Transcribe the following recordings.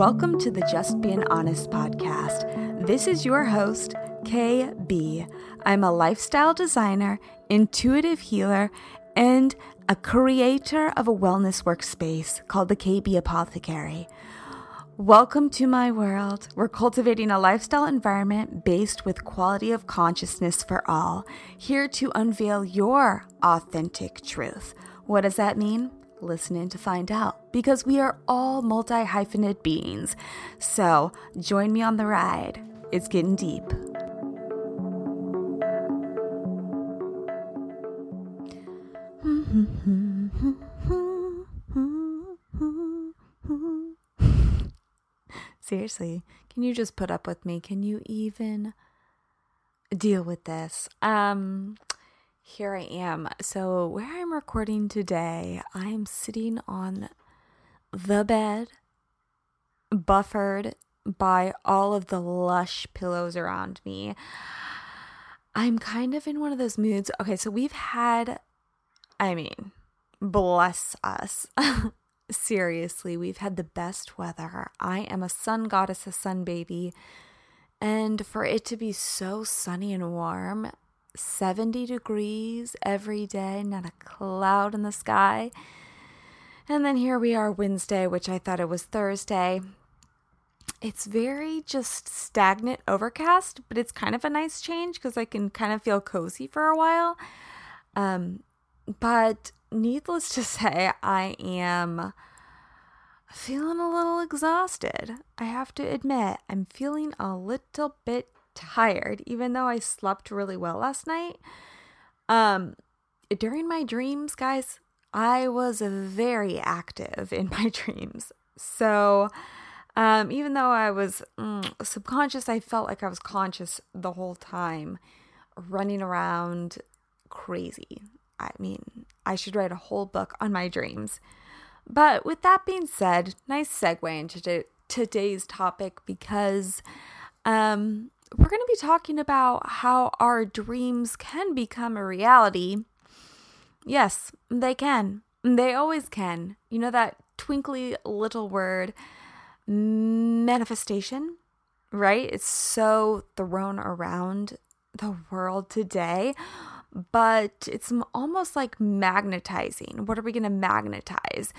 Welcome to the Just Being Honest podcast. This is your host, KB. I'm a lifestyle designer, intuitive healer, and a creator of a wellness workspace called the KB Apothecary. Welcome to my world. We're cultivating a lifestyle environment based with quality of consciousness for all, here to unveil your authentic truth. What does that mean? Listen in to find out because we are all multi hyphenate beings. So join me on the ride. It's getting deep. Seriously, can you just put up with me? Can you even deal with this? Um here I am. So, where I'm recording today, I'm sitting on the bed, buffered by all of the lush pillows around me. I'm kind of in one of those moods. Okay, so we've had, I mean, bless us. Seriously, we've had the best weather. I am a sun goddess, a sun baby. And for it to be so sunny and warm 70 degrees every day, not a cloud in the sky. And then here we are Wednesday, which I thought it was Thursday. It's very just stagnant overcast, but it's kind of a nice change because I can kind of feel cozy for a while. Um, but needless to say, I am feeling a little exhausted. I have to admit, I'm feeling a little bit tired, even though I slept really well last night. Um, during my dreams, guys, I was very active in my dreams. So, um, even though I was mm, subconscious, I felt like I was conscious the whole time, running around crazy. I mean, I should write a whole book on my dreams. But with that being said, nice segue into today's topic because um, we're going to be talking about how our dreams can become a reality. Yes, they can. They always can. You know that twinkly little word, manifestation, right? It's so thrown around the world today, but it's almost like magnetizing. What are we going to magnetize?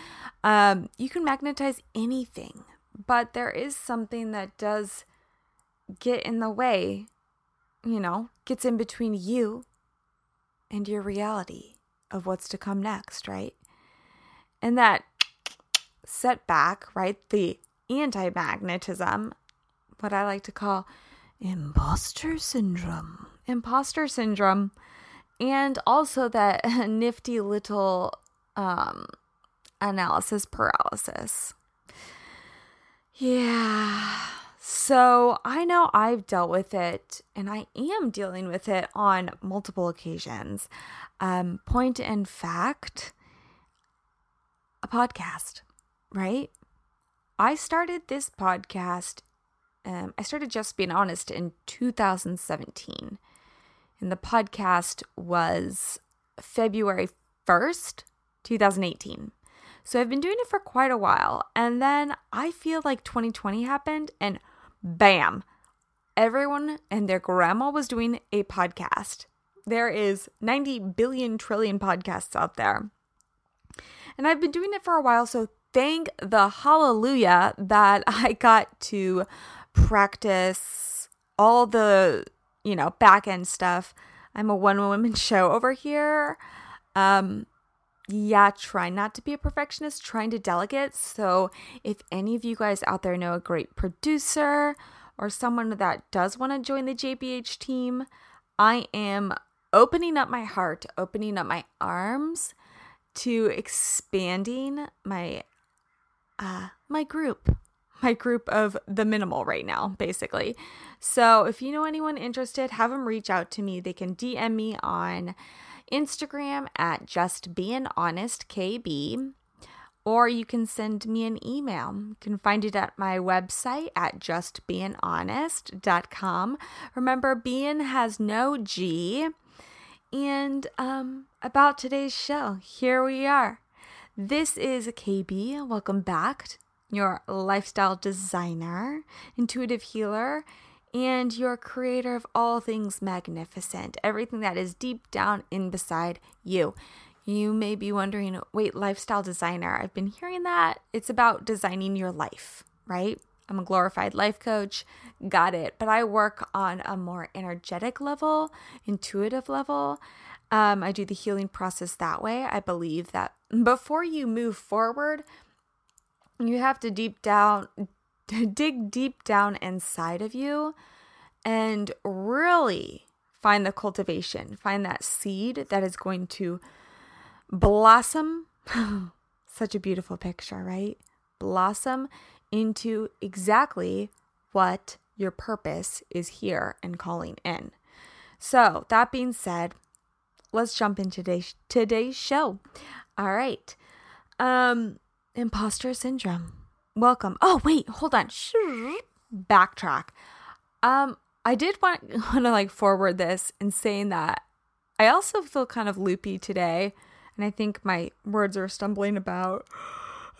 Um, you can magnetize anything, but there is something that does get in the way, you know, gets in between you and your reality of what's to come next, right? And that setback, right? The anti magnetism, what I like to call imposter syndrome. Imposter syndrome. And also that nifty little um, analysis paralysis. Yeah. So I know I've dealt with it and I am dealing with it on multiple occasions. Um, point in fact, a podcast, right? I started this podcast, um, I started Just Being Honest in 2017. And the podcast was February 1st, 2018. So I've been doing it for quite a while. And then I feel like 2020 happened and bam, everyone and their grandma was doing a podcast. There is 90 billion trillion podcasts out there. And I've been doing it for a while, so thank the hallelujah that I got to practice all the, you know, back end stuff. I'm a one woman show over here. Um, yeah, try not to be a perfectionist, trying to delegate. So, if any of you guys out there know a great producer or someone that does want to join the JBH team, I am opening up my heart, opening up my arms to expanding my uh my group my group of the minimal right now basically so if you know anyone interested have them reach out to me they can dm me on Instagram at just being honest KB, or you can send me an email. You can find it at my website at justbeinghonest.com. Remember, being has no G. And um, about today's show, here we are. This is KB. Welcome back your lifestyle designer, intuitive healer, and your creator of all things magnificent, everything that is deep down in beside you. You may be wondering, wait, lifestyle designer, I've been hearing that. It's about designing your life, right? I'm a glorified life coach, got it. But I work on a more energetic level, intuitive level. Um, I do the healing process that way. I believe that before you move forward, you have to deep down dig deep down inside of you and really find the cultivation, find that seed that is going to blossom. Such a beautiful picture, right? Blossom into exactly what your purpose is here and calling in. So, that being said, let's jump into today's, today's show. All right. Um, imposter syndrome. Welcome. Oh, wait, hold on. Backtrack. Um, I did want, want to like forward this in saying that I also feel kind of loopy today, and I think my words are stumbling about.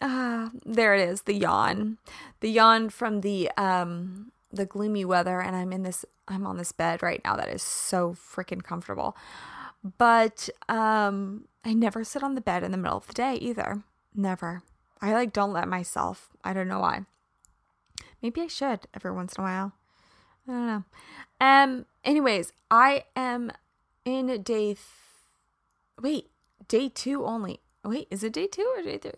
ah, there it is, the yawn, the yawn from the um the gloomy weather, and I'm in this. I'm on this bed right now that is so freaking comfortable, but um, I never sit on the bed in the middle of the day either. Never. I like don't let myself. I don't know why. Maybe I should every once in a while. I don't know. Um. Anyways, I am in day. Th- Wait, day two only. Wait, is it day two or day three?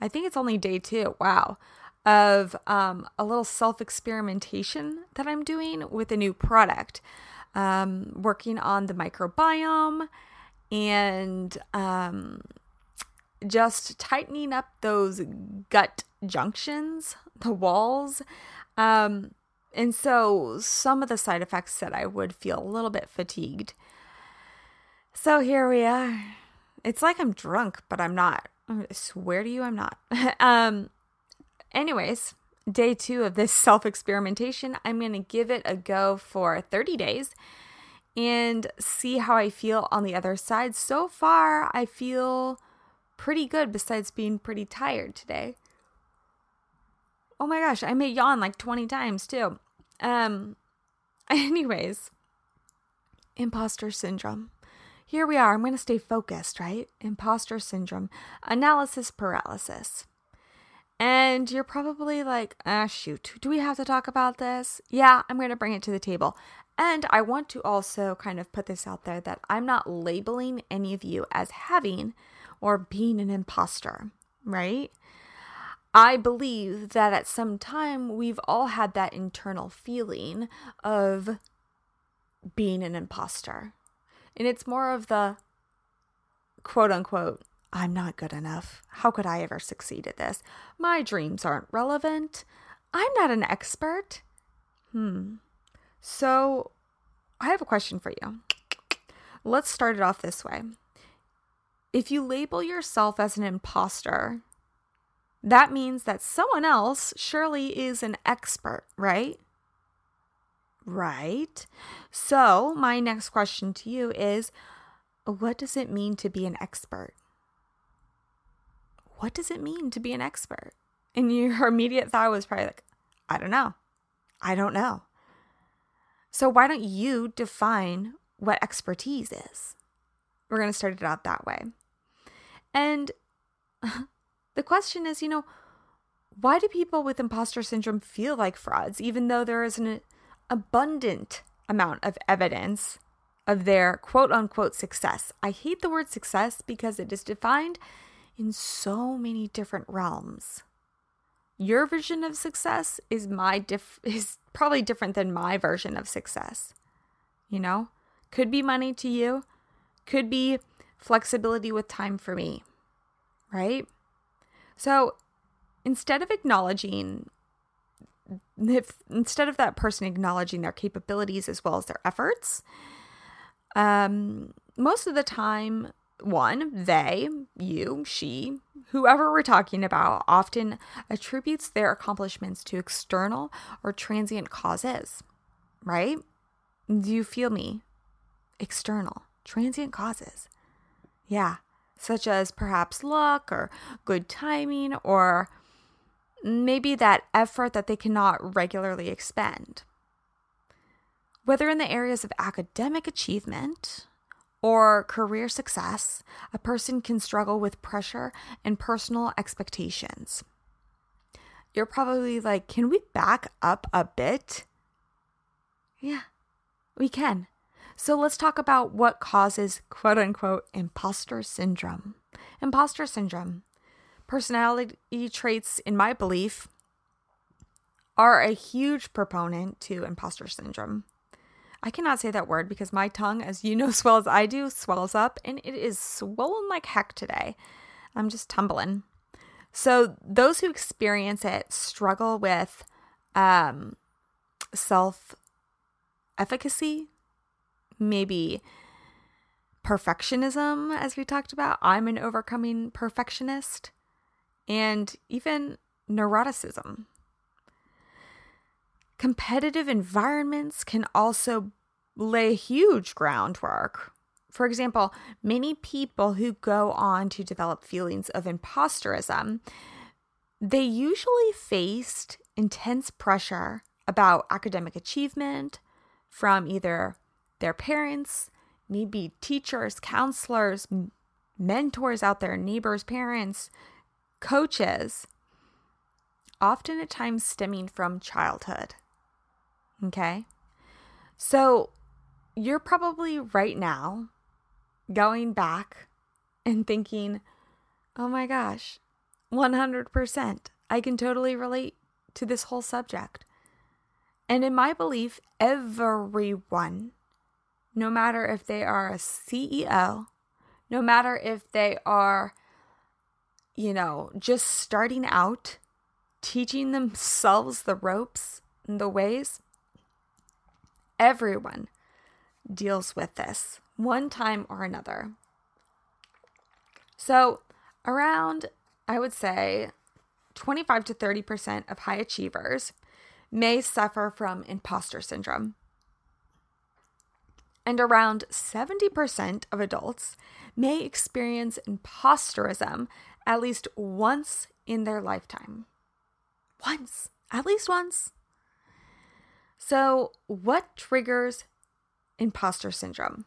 I think it's only day two. Wow. Of um, a little self experimentation that I'm doing with a new product. Um, working on the microbiome and um, just tightening up those gut junctions, the walls. Um, and so some of the side effects said I would feel a little bit fatigued. So here we are. It's like I'm drunk, but I'm not. I swear to you, I'm not. um, anyways, day two of this self experimentation, I'm going to give it a go for 30 days and see how I feel on the other side. So far, I feel pretty good besides being pretty tired today. Oh my gosh, I may yawn like 20 times too. Um anyways, imposter syndrome. Here we are. I'm going to stay focused, right? Imposter syndrome, analysis paralysis. And you're probably like, ah, shoot, do we have to talk about this? Yeah, I'm going to bring it to the table. And I want to also kind of put this out there that I'm not labeling any of you as having or being an imposter, right? I believe that at some time we've all had that internal feeling of being an imposter. And it's more of the quote unquote, I'm not good enough. How could I ever succeed at this? My dreams aren't relevant. I'm not an expert. Hmm. So I have a question for you. Let's start it off this way if you label yourself as an imposter, that means that someone else surely is an expert, right? Right. So, my next question to you is what does it mean to be an expert? What does it mean to be an expert? And your immediate thought was probably like, I don't know. I don't know. So, why don't you define what expertise is? We're going to start it out that way. And the question is, you know, why do people with imposter syndrome feel like frauds, even though there is an abundant amount of evidence of their quote unquote success? I hate the word success because it is defined in so many different realms. Your version of success is my diff- is probably different than my version of success. You know, could be money to you, could be flexibility with time for me, right? So instead of acknowledging, if, instead of that person acknowledging their capabilities as well as their efforts, um, most of the time, one, they, you, she, whoever we're talking about, often attributes their accomplishments to external or transient causes, right? Do you feel me? External, transient causes. Yeah, such as perhaps luck or good timing or maybe that effort that they cannot regularly expend. Whether in the areas of academic achievement or career success, a person can struggle with pressure and personal expectations. You're probably like, can we back up a bit? Yeah, we can. So let's talk about what causes quote unquote imposter syndrome. Imposter syndrome. Personality traits, in my belief, are a huge proponent to imposter syndrome. I cannot say that word because my tongue, as you know as well as I do, swells up and it is swollen like heck today. I'm just tumbling. So, those who experience it struggle with um, self efficacy, maybe perfectionism, as we talked about. I'm an overcoming perfectionist, and even neuroticism. Competitive environments can also lay huge groundwork. For example, many people who go on to develop feelings of imposterism, they usually faced intense pressure about academic achievement from either their parents, maybe teachers, counselors, mentors out there, neighbors, parents, coaches, often at times stemming from childhood. Okay. So you're probably right now going back and thinking, oh my gosh, 100%. I can totally relate to this whole subject. And in my belief, everyone, no matter if they are a CEO, no matter if they are, you know, just starting out, teaching themselves the ropes and the ways, Everyone deals with this one time or another. So, around, I would say, 25 to 30% of high achievers may suffer from imposter syndrome. And around 70% of adults may experience imposterism at least once in their lifetime. Once, at least once. So, what triggers imposter syndrome?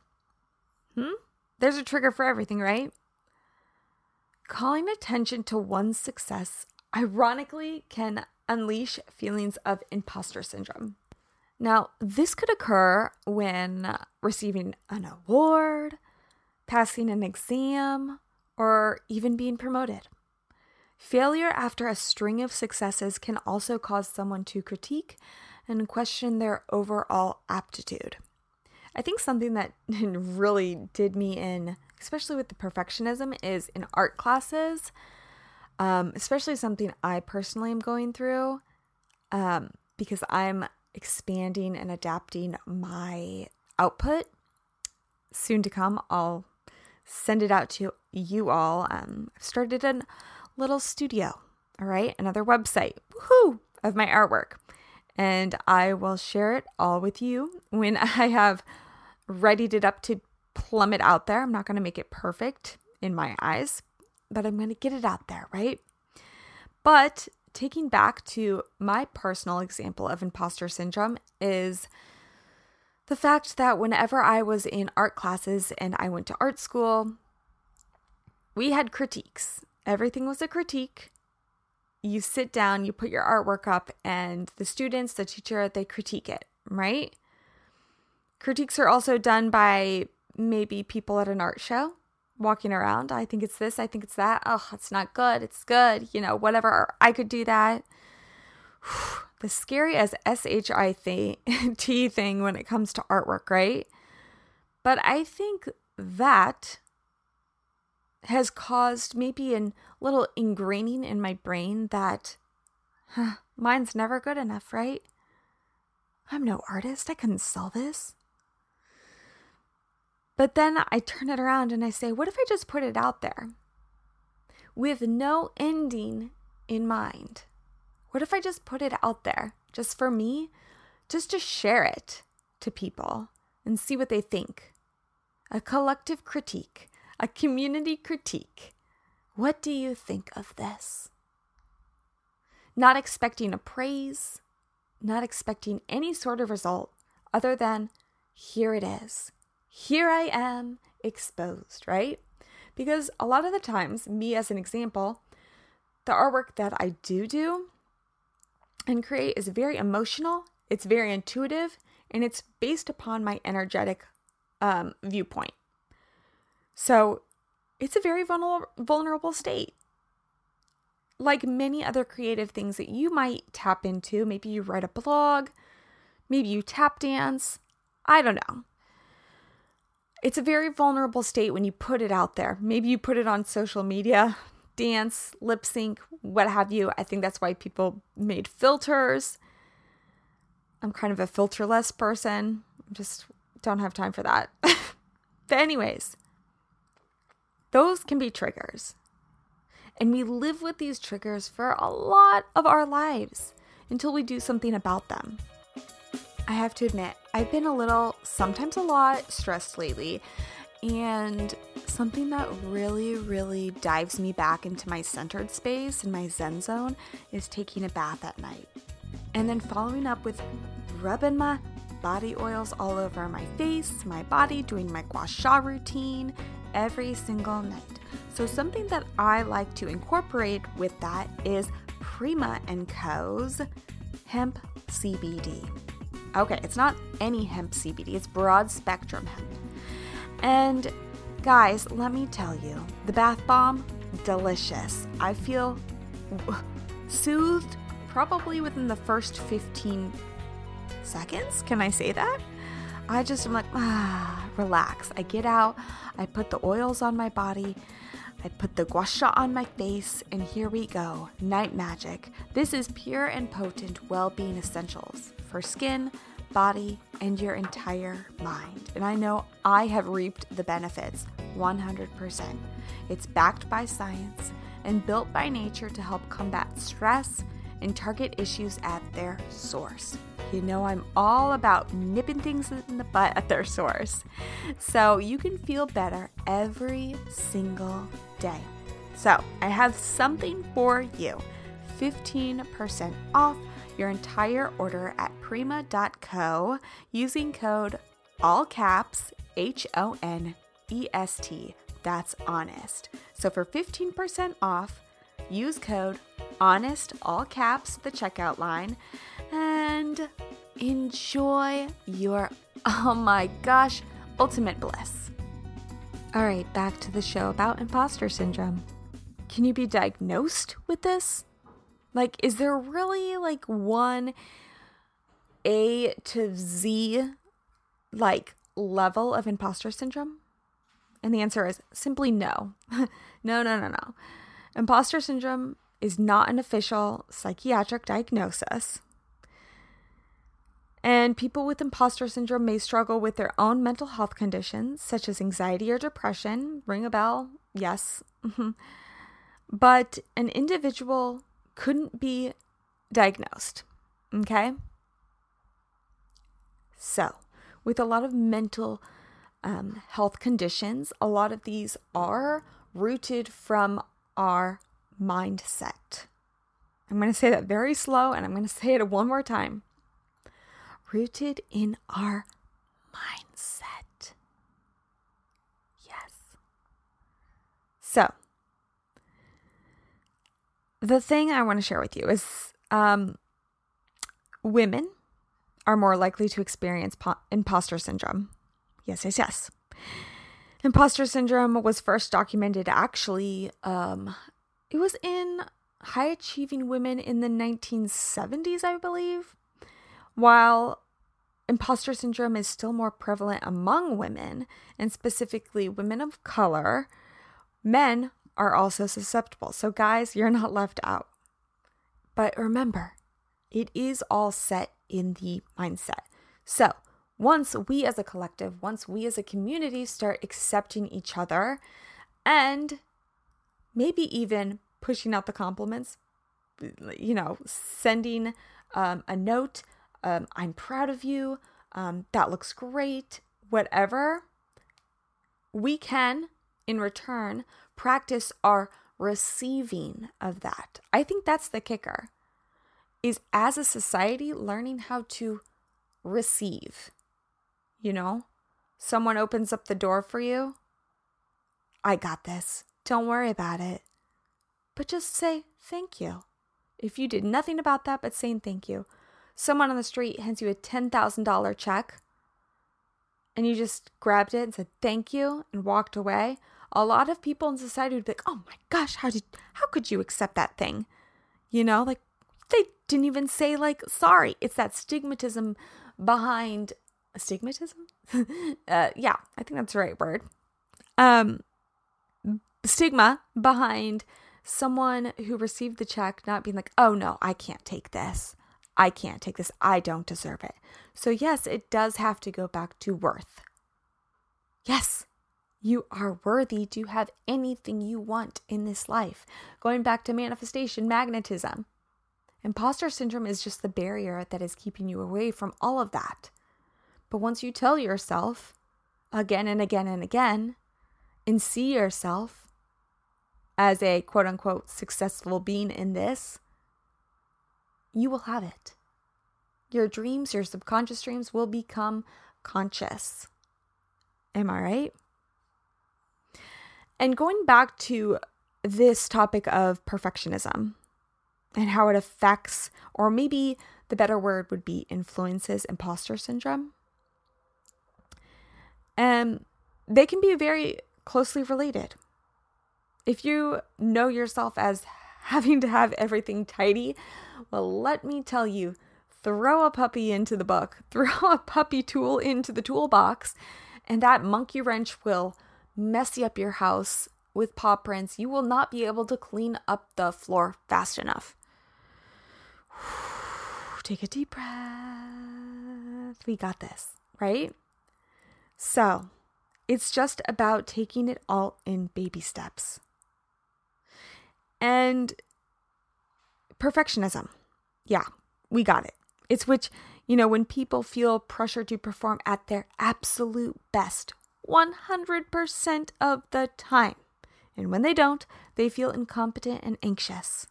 Hmm? There's a trigger for everything, right? Calling attention to one's success ironically can unleash feelings of imposter syndrome. Now, this could occur when receiving an award, passing an exam, or even being promoted. Failure after a string of successes can also cause someone to critique and question their overall aptitude. I think something that really did me in, especially with the perfectionism, is in art classes, um, especially something I personally am going through um, because I'm expanding and adapting my output. Soon to come, I'll send it out to you all. Um, I've started a little studio, all right, another website, woohoo, of my artwork and I will share it all with you when I have readied it up to plumb it out there. I'm not going to make it perfect in my eyes, but I'm going to get it out there, right? But taking back to my personal example of imposter syndrome is the fact that whenever I was in art classes and I went to art school, we had critiques. Everything was a critique you sit down, you put your artwork up, and the students, the teacher, they critique it, right? Critiques are also done by maybe people at an art show walking around. I think it's this, I think it's that. Oh, it's not good. It's good. You know, whatever. I could do that. the scary as S-H-I-T thing when it comes to artwork, right? But I think that has caused maybe a little ingraining in my brain that huh, mine's never good enough, right? I'm no artist. I couldn't sell this. But then I turn it around and I say, what if I just put it out there with no ending in mind? What if I just put it out there just for me, just to share it to people and see what they think? A collective critique a community critique. What do you think of this? Not expecting a praise, not expecting any sort of result other than here it is. Here I am exposed, right? Because a lot of the times, me as an example, the artwork that I do do and create is very emotional, it's very intuitive, and it's based upon my energetic um, viewpoint. So it's a very vulnerable, vulnerable state. Like many other creative things that you might tap into, maybe you write a blog, maybe you tap dance, I don't know. It's a very vulnerable state when you put it out there. Maybe you put it on social media, dance, lip sync, what have you. I think that's why people made filters. I'm kind of a filterless person. Just don't have time for that. but, anyways, those can be triggers. And we live with these triggers for a lot of our lives until we do something about them. I have to admit, I've been a little, sometimes a lot, stressed lately. And something that really, really dives me back into my centered space and my zen zone is taking a bath at night. And then following up with rubbing my body oils all over my face, my body, doing my gua sha routine every single night. So something that I like to incorporate with that is Prima & Co.'s hemp CBD. Okay, it's not any hemp CBD, it's broad spectrum hemp. And guys, let me tell you, the bath bomb, delicious. I feel soothed probably within the first 15 seconds. Can I say that? I just am like, ah, relax. I get out, I put the oils on my body, I put the gua sha on my face, and here we go. Night magic. This is pure and potent well being essentials for skin, body, and your entire mind. And I know I have reaped the benefits 100%. It's backed by science and built by nature to help combat stress and target issues at their source. You know, I'm all about nipping things in the butt at their source. So you can feel better every single day. So I have something for you 15% off your entire order at prima.co using code all caps H O N E S T. That's honest. So for 15% off, use code honest all caps the checkout line and enjoy your oh my gosh, ultimate bliss. All right, back to the show about imposter syndrome. Can you be diagnosed with this? Like, is there really like one A to Z like level of imposter syndrome? And the answer is simply no. no, no, no, no. Imposter syndrome is not an official psychiatric diagnosis. And people with imposter syndrome may struggle with their own mental health conditions, such as anxiety or depression. Ring a bell? Yes. but an individual couldn't be diagnosed. Okay? So, with a lot of mental um, health conditions, a lot of these are rooted from our mindset. I'm going to say that very slow and I'm going to say it one more time. Rooted in our mindset. Yes. So, the thing I want to share with you is um, women are more likely to experience po- imposter syndrome. Yes, yes, yes. Imposter syndrome was first documented actually, um, it was in high achieving women in the 1970s, I believe, while imposter syndrome is still more prevalent among women, and specifically women of color. Men are also susceptible. So, guys, you're not left out. But remember, it is all set in the mindset. So, once we as a collective, once we as a community start accepting each other and maybe even pushing out the compliments, you know, sending um, a note, um, I'm proud of you, um, that looks great, whatever, we can in return practice our receiving of that. I think that's the kicker. Is as a society learning how to receive. You know, someone opens up the door for you. I got this. Don't worry about it. But just say thank you. If you did nothing about that but saying thank you, someone on the street hands you a $10,000 check and you just grabbed it and said thank you and walked away, a lot of people in society would be like, "Oh my gosh, how did how could you accept that thing?" You know, like they didn't even say like sorry. It's that stigmatism behind stigmatism. uh, yeah, I think that's the right word. Um, stigma behind someone who received the check not being like, "Oh no, I can't take this. I can't take this. I don't deserve it." So yes, it does have to go back to worth. Yes, you are worthy to have anything you want in this life. Going back to manifestation, magnetism. Imposter syndrome is just the barrier that is keeping you away from all of that. But once you tell yourself again and again and again and see yourself as a quote unquote successful being in this, you will have it. Your dreams, your subconscious dreams will become conscious. Am I right? And going back to this topic of perfectionism and how it affects, or maybe the better word would be influences imposter syndrome. Um, they can be very closely related. If you know yourself as having to have everything tidy, well, let me tell you, throw a puppy into the book, throw a puppy tool into the toolbox, and that monkey wrench will messy up your house with paw prints, you will not be able to clean up the floor fast enough. Take a deep breath. We got this, right? So, it's just about taking it all in baby steps. And perfectionism. Yeah, we got it. It's which, you know, when people feel pressure to perform at their absolute best 100% of the time. And when they don't, they feel incompetent and anxious.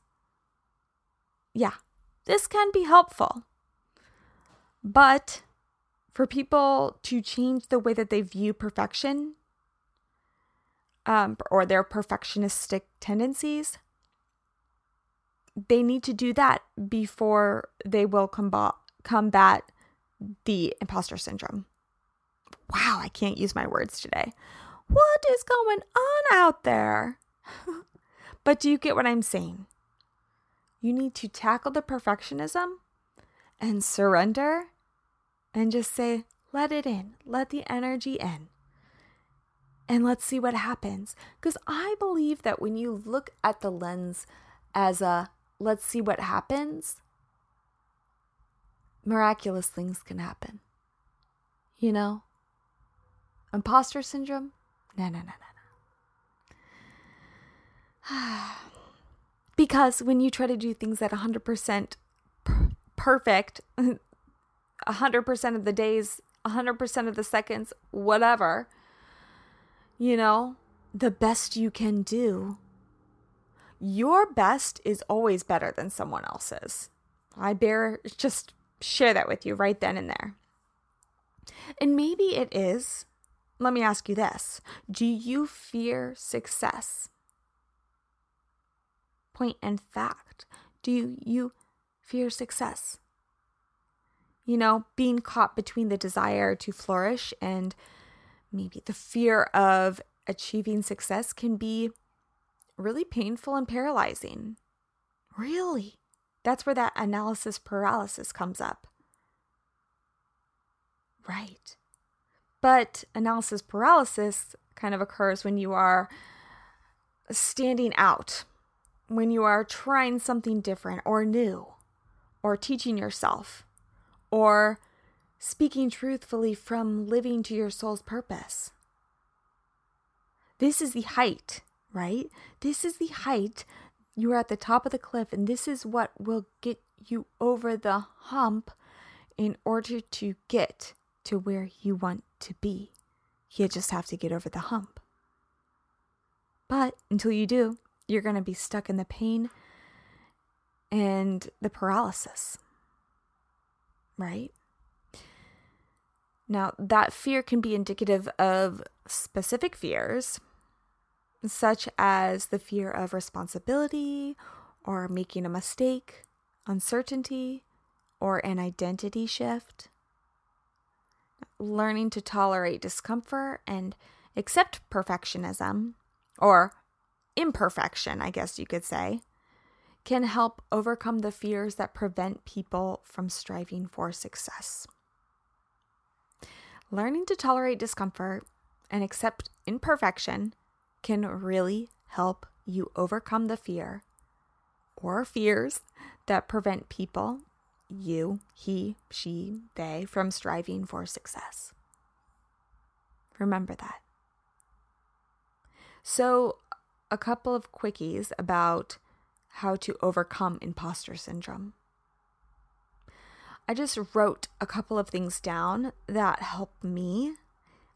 Yeah, this can be helpful. But for people to change the way that they view perfection um, or their perfectionistic tendencies, they need to do that before they will combat, combat the imposter syndrome. Wow, I can't use my words today. What is going on out there? but do you get what I'm saying? You need to tackle the perfectionism and surrender and just say, let it in, let the energy in. And let's see what happens. Because I believe that when you look at the lens as a let's see what happens, miraculous things can happen. You know? Imposter syndrome? No, no, no, no, no. because when you try to do things at 100% per- perfect, 100% of the days, 100% of the seconds, whatever, you know, the best you can do, your best is always better than someone else's. I bear just share that with you right then and there. And maybe it is let me ask you this Do you fear success? Point and fact. Do you fear success? You know, being caught between the desire to flourish and maybe the fear of achieving success can be really painful and paralyzing. Really? That's where that analysis paralysis comes up. Right. But analysis paralysis kind of occurs when you are standing out, when you are trying something different or new, or teaching yourself, or speaking truthfully from living to your soul's purpose. This is the height, right? This is the height. You are at the top of the cliff, and this is what will get you over the hump in order to get to where you want to be. You just have to get over the hump. But until you do, you're going to be stuck in the pain and the paralysis. Right? Now, that fear can be indicative of specific fears, such as the fear of responsibility or making a mistake, uncertainty, or an identity shift. Learning to tolerate discomfort and accept perfectionism, or imperfection, I guess you could say, can help overcome the fears that prevent people from striving for success. Learning to tolerate discomfort and accept imperfection can really help you overcome the fear or fears that prevent people, you, he, she, they, from striving for success. Remember that. So, a couple of quickies about how to overcome imposter syndrome. I just wrote a couple of things down that helped me.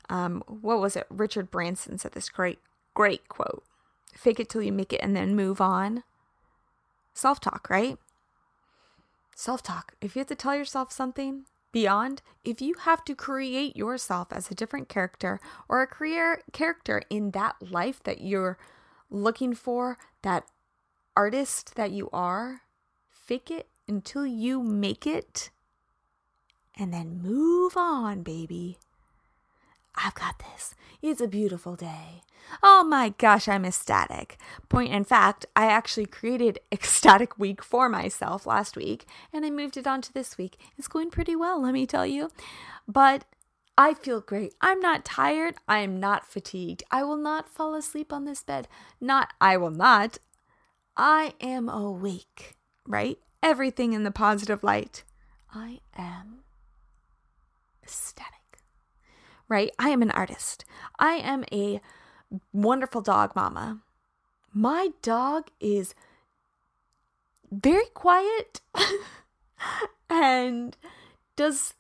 Um, what was it? Richard Branson said this great, great quote fake it till you make it and then move on. Self talk, right? Self talk. If you have to tell yourself something beyond, if you have to create yourself as a different character or a career character in that life that you're looking for, that artist that you are, fake it until you make it and then move on, baby. I've got this. It's a beautiful day. Oh my gosh, I'm ecstatic. Point in fact, I actually created Ecstatic Week for myself last week and I moved it on to this week. It's going pretty well, let me tell you. But I feel great. I'm not tired. I am not fatigued. I will not fall asleep on this bed. Not, I will not. I am awake, right? Everything in the positive light. I am ecstatic, right? I am an artist. I am a wonderful dog mama. My dog is very quiet and does,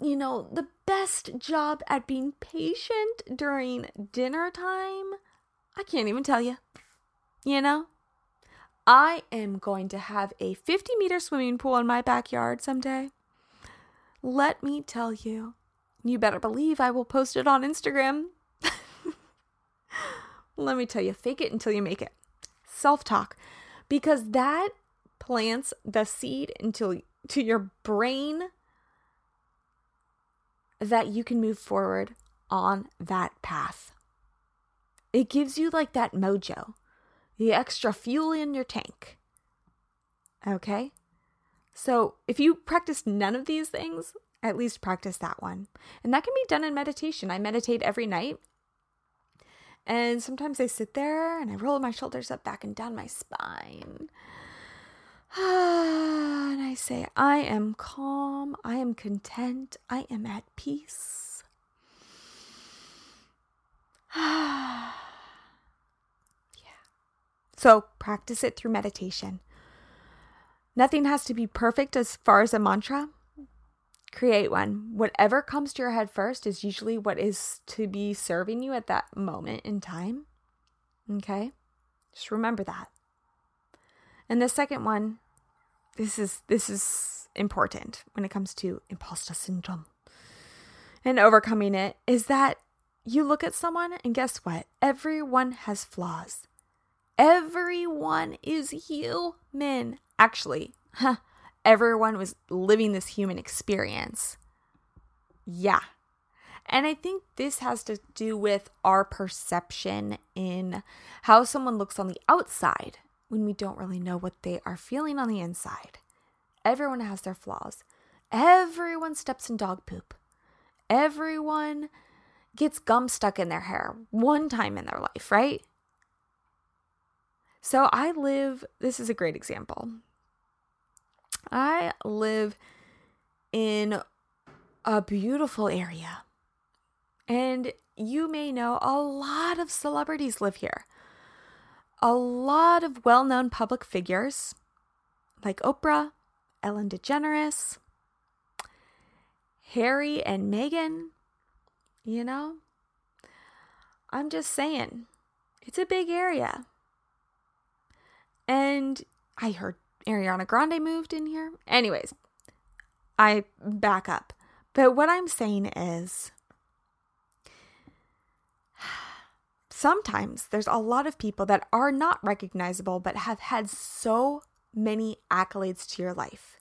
you know, the best job at being patient during dinner time. I can't even tell you. You know? I am going to have a 50 meter swimming pool in my backyard someday. Let me tell you, you better believe I will post it on Instagram. Let me tell you, fake it until you make it. Self talk, because that plants the seed into to your brain that you can move forward on that path. It gives you like that mojo the extra fuel in your tank. Okay? So if you practice none of these things, at least practice that one. And that can be done in meditation. I meditate every night. And sometimes I sit there and I roll my shoulders up, back, and down my spine. and I say, I am calm, I am content, I am at peace. Yeah. So practice it through meditation. Nothing has to be perfect as far as a mantra. Create one. Whatever comes to your head first is usually what is to be serving you at that moment in time. Okay? Just remember that. And the second one, this is this is important when it comes to imposter syndrome and overcoming it is that you look at someone and guess what? Everyone has flaws. Everyone is human. Actually, huh, everyone was living this human experience. Yeah. And I think this has to do with our perception in how someone looks on the outside when we don't really know what they are feeling on the inside. Everyone has their flaws. Everyone steps in dog poop. Everyone gets gum stuck in their hair one time in their life, right? So I live, this is a great example. I live in a beautiful area. And you may know a lot of celebrities live here. A lot of well known public figures like Oprah, Ellen DeGeneres, Harry and Meghan. You know, I'm just saying, It's a big area. And I heard Ariana Grande moved in here. Anyways, I back up. But what I'm saying is sometimes there's a lot of people that are not recognizable but have had so many accolades to your life.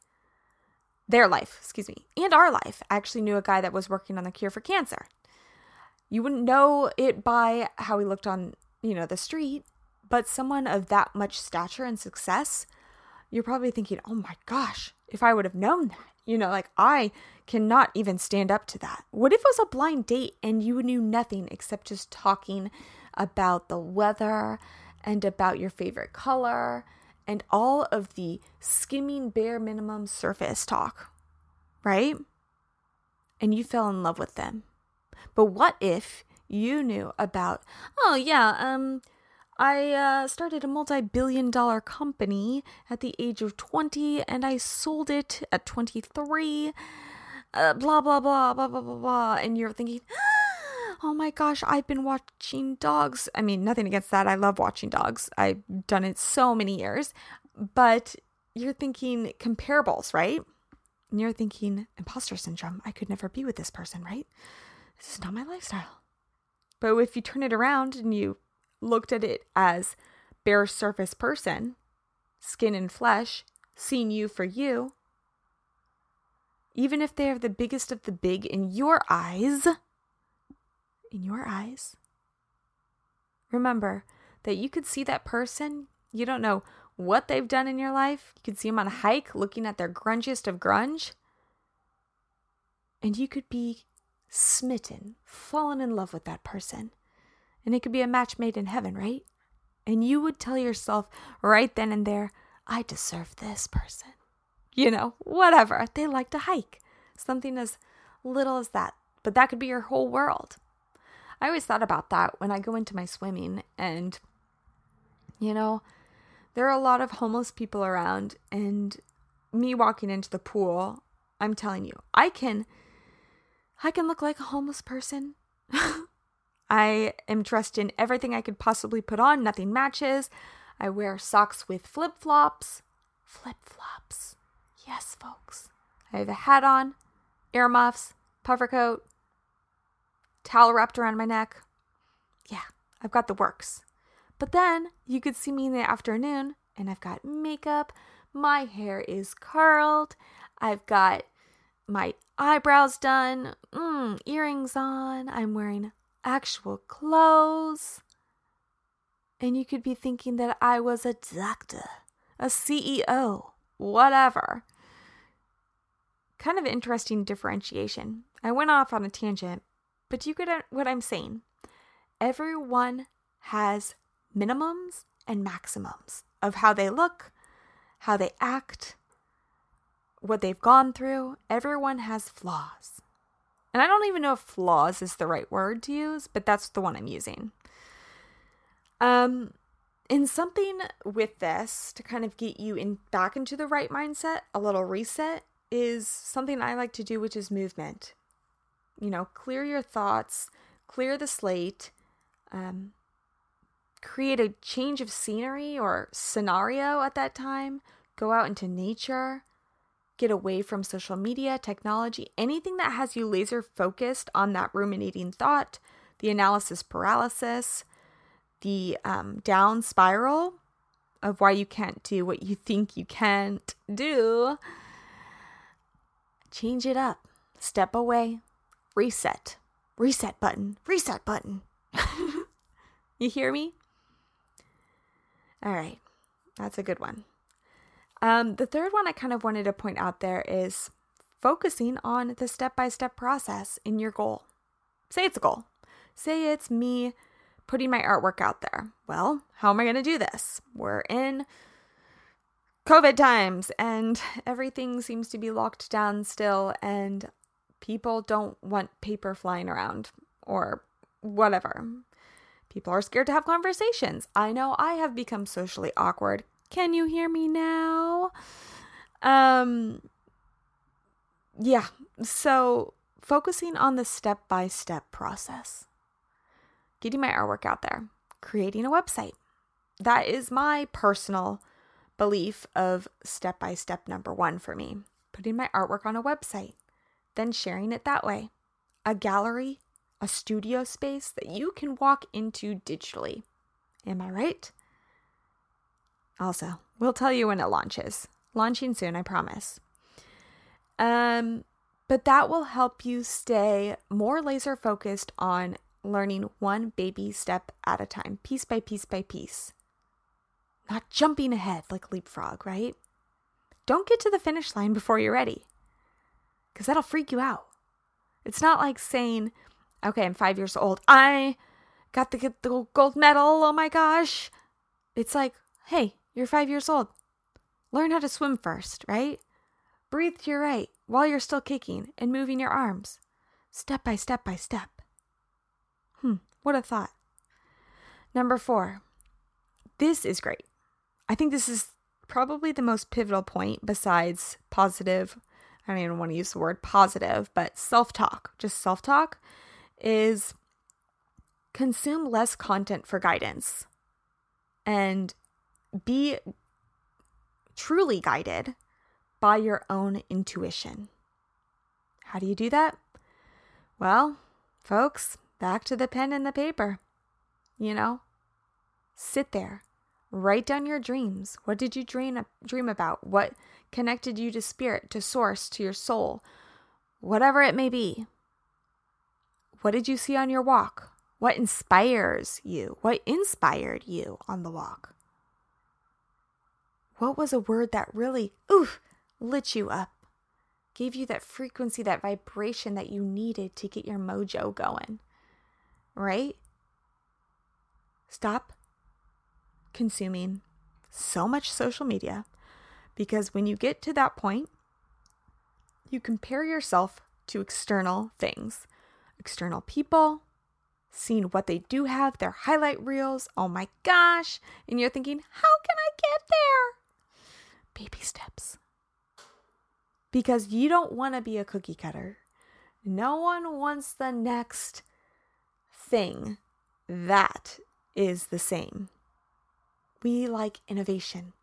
Their life, excuse me, and our life. I actually knew a guy that was working on the cure for cancer. You wouldn't know it by how he looked on, you know, the street, but someone of that much stature and success, you're probably thinking, oh my gosh, if I would have known that, you know, like I cannot even stand up to that. What if it was a blind date and you knew nothing except just talking about the weather and about your favorite color and all of the skimming bare minimum surface talk, right? And you fell in love with them. But what if you knew about, oh, yeah, um, I uh, started a multi billion dollar company at the age of 20 and I sold it at 23. Uh, blah, blah, blah, blah, blah, blah, blah. And you're thinking, oh my gosh, I've been watching dogs. I mean, nothing against that. I love watching dogs. I've done it so many years. But you're thinking comparables, right? And you're thinking imposter syndrome. I could never be with this person, right? This is not my lifestyle. But if you turn it around and you looked at it as bare surface person, skin and flesh, seeing you for you, even if they are the biggest of the big in your eyes, in your eyes, remember that you could see that person. You don't know what they've done in your life. You could see them on a hike looking at their grungiest of grunge. And you could be smitten, fallen in love with that person. And it could be a match made in heaven, right? And you would tell yourself right then and there, I deserve this person. You know, whatever. They like to hike. Something as little as that. But that could be your whole world. I always thought about that when I go into my swimming and, you know, there are a lot of homeless people around and me walking into the pool, I'm telling you, I can I can look like a homeless person. I am dressed in everything I could possibly put on, nothing matches. I wear socks with flip flops. Flip flops. Yes, folks. I have a hat on, earmuffs, puffer coat, towel wrapped around my neck. Yeah, I've got the works. But then you could see me in the afternoon and I've got makeup, my hair is curled, I've got my eyebrows done, mm, earrings on, I'm wearing actual clothes. And you could be thinking that I was a doctor, a CEO, whatever. Kind of interesting differentiation. I went off on a tangent, but you get what I'm saying. Everyone has minimums and maximums of how they look, how they act, what they've gone through. Everyone has flaws. And I don't even know if flaws is the right word to use, but that's the one I'm using. Um, in something with this to kind of get you in back into the right mindset, a little reset is something I like to do, which is movement. You know, clear your thoughts, clear the slate, um, create a change of scenery or scenario at that time, go out into nature, get away from social media, technology, anything that has you laser focused on that ruminating thought, the analysis paralysis, the um, down spiral of why you can't do what you think you can't do. Change it up, step away, reset, reset button, reset button. you hear me? All right, that's a good one. Um, the third one I kind of wanted to point out there is focusing on the step by step process in your goal. Say it's a goal. Say it's me putting my artwork out there. Well, how am I going to do this? We're in COVID times and everything seems to be locked down still, and people don't want paper flying around or whatever. People are scared to have conversations. I know I have become socially awkward. Can you hear me now? Um yeah, so focusing on the step-by-step process. Getting my artwork out there. creating a website. That is my personal belief of step by step number one for me putting my artwork on a website, then sharing it that way. A gallery, a studio space that you can walk into digitally. Am I right? Also, we'll tell you when it launches. Launching soon, I promise. Um, but that will help you stay more laser focused on learning one baby step at a time, piece by piece by piece. Not jumping ahead like leapfrog, right? Don't get to the finish line before you're ready, because that'll freak you out. It's not like saying, okay, I'm five years old. I got the, the gold medal. Oh my gosh. It's like, hey, you're five years old. Learn how to swim first, right? Breathe to your right while you're still kicking and moving your arms, step by step by step. Hmm, what a thought. Number four, this is great. I think this is probably the most pivotal point besides positive. I don't even want to use the word positive, but self talk, just self talk, is consume less content for guidance and be truly guided by your own intuition. How do you do that? Well, folks, back to the pen and the paper. You know, sit there, write down your dreams. What did you dream dream about? What connected you to spirit, to source, to your soul? Whatever it may be. What did you see on your walk? What inspires you? What inspired you on the walk? What was a word that really, oof, lit you up? Gave you that frequency, that vibration that you needed to get your mojo going, right? Stop consuming so much social media because when you get to that point, you compare yourself to external things, external people, seeing what they do have, their highlight reels. Oh my gosh. And you're thinking, how can I get there? Baby steps. Because you don't want to be a cookie cutter. No one wants the next thing that is the same. We like innovation.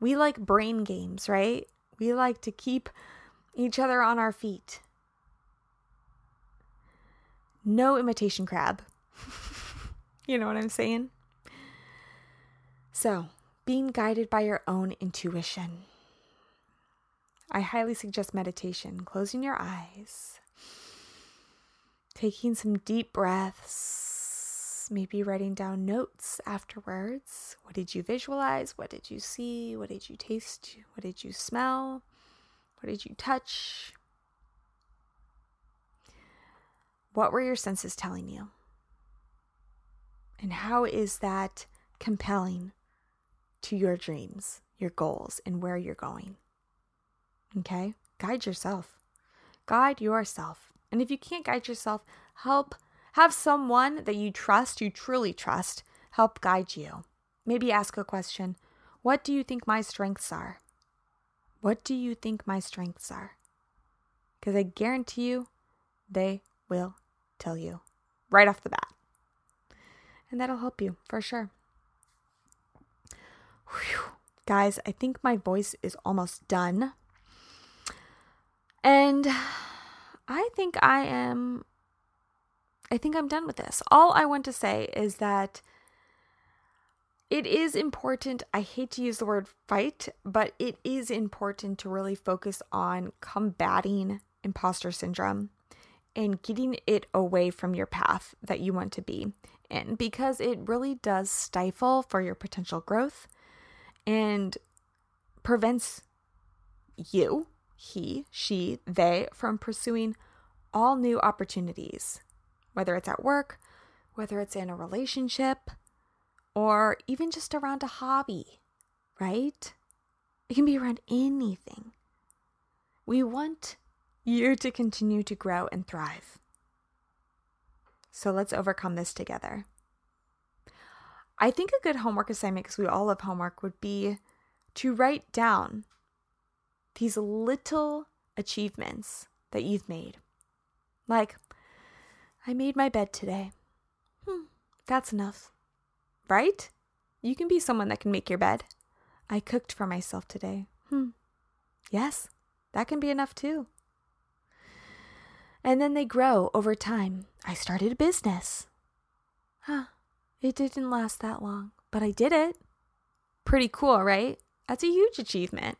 We like brain games, right? We like to keep each other on our feet. No imitation crab. you know what I'm saying? So, being guided by your own intuition. I highly suggest meditation, closing your eyes, taking some deep breaths, maybe writing down notes afterwards. What did you visualize? What did you see? What did you taste? What did you smell? What did you touch? What were your senses telling you? And how is that compelling to your dreams, your goals, and where you're going. Okay? Guide yourself. Guide yourself. And if you can't guide yourself, help have someone that you trust, you truly trust, help guide you. Maybe ask a question What do you think my strengths are? What do you think my strengths are? Because I guarantee you, they will tell you right off the bat. And that'll help you for sure. Whew. Guys, I think my voice is almost done. And I think I am I think I'm done with this. All I want to say is that it is important. I hate to use the word fight, but it is important to really focus on combating imposter syndrome and getting it away from your path that you want to be in because it really does stifle for your potential growth and prevents you, he, she, they from pursuing all new opportunities, whether it's at work, whether it's in a relationship, or even just around a hobby, right? It can be around anything. We want you to continue to grow and thrive. So let's overcome this together. I think a good homework assignment, because we all love homework, would be to write down these little achievements that you've made. Like, I made my bed today. Hmm, that's enough. right? You can be someone that can make your bed. I cooked for myself today. Hmm. Yes, that can be enough too. And then they grow over time. I started a business. Huh. It didn't last that long, but I did it. Pretty cool, right? That's a huge achievement.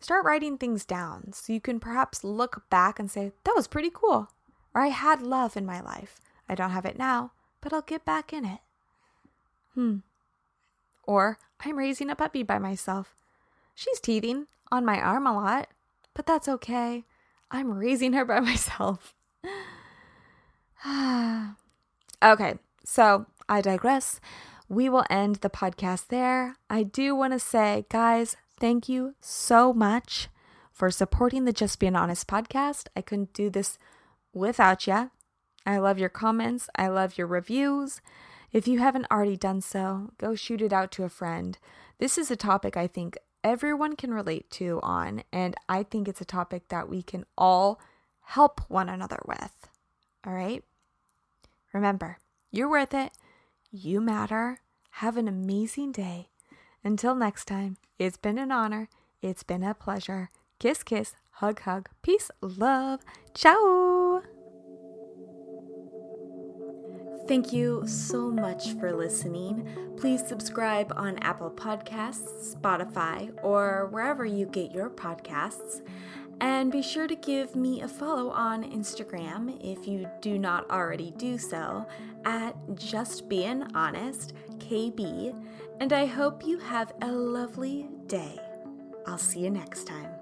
Start writing things down so you can perhaps look back and say, that was pretty cool. Or I had love in my life. I don't have it now, but I'll get back in it. Hmm. Or I'm raising a puppy by myself. She's teething on my arm a lot, but that's okay. I'm raising her by myself. okay, so I digress. We will end the podcast there. I do want to say, guys, thank you so much for supporting the Just Being Honest podcast. I couldn't do this without you. I love your comments. I love your reviews. If you haven't already done so, go shoot it out to a friend. This is a topic I think everyone can relate to on, and I think it's a topic that we can all help one another with. All right? Remember, you're worth it. You matter. Have an amazing day. Until next time, it's been an honor. It's been a pleasure. Kiss, kiss, hug, hug. Peace, love. Ciao. Thank you so much for listening. Please subscribe on Apple Podcasts, Spotify, or wherever you get your podcasts. And be sure to give me a follow on Instagram if you do not already do so at Just Being Honest KB. And I hope you have a lovely day. I'll see you next time.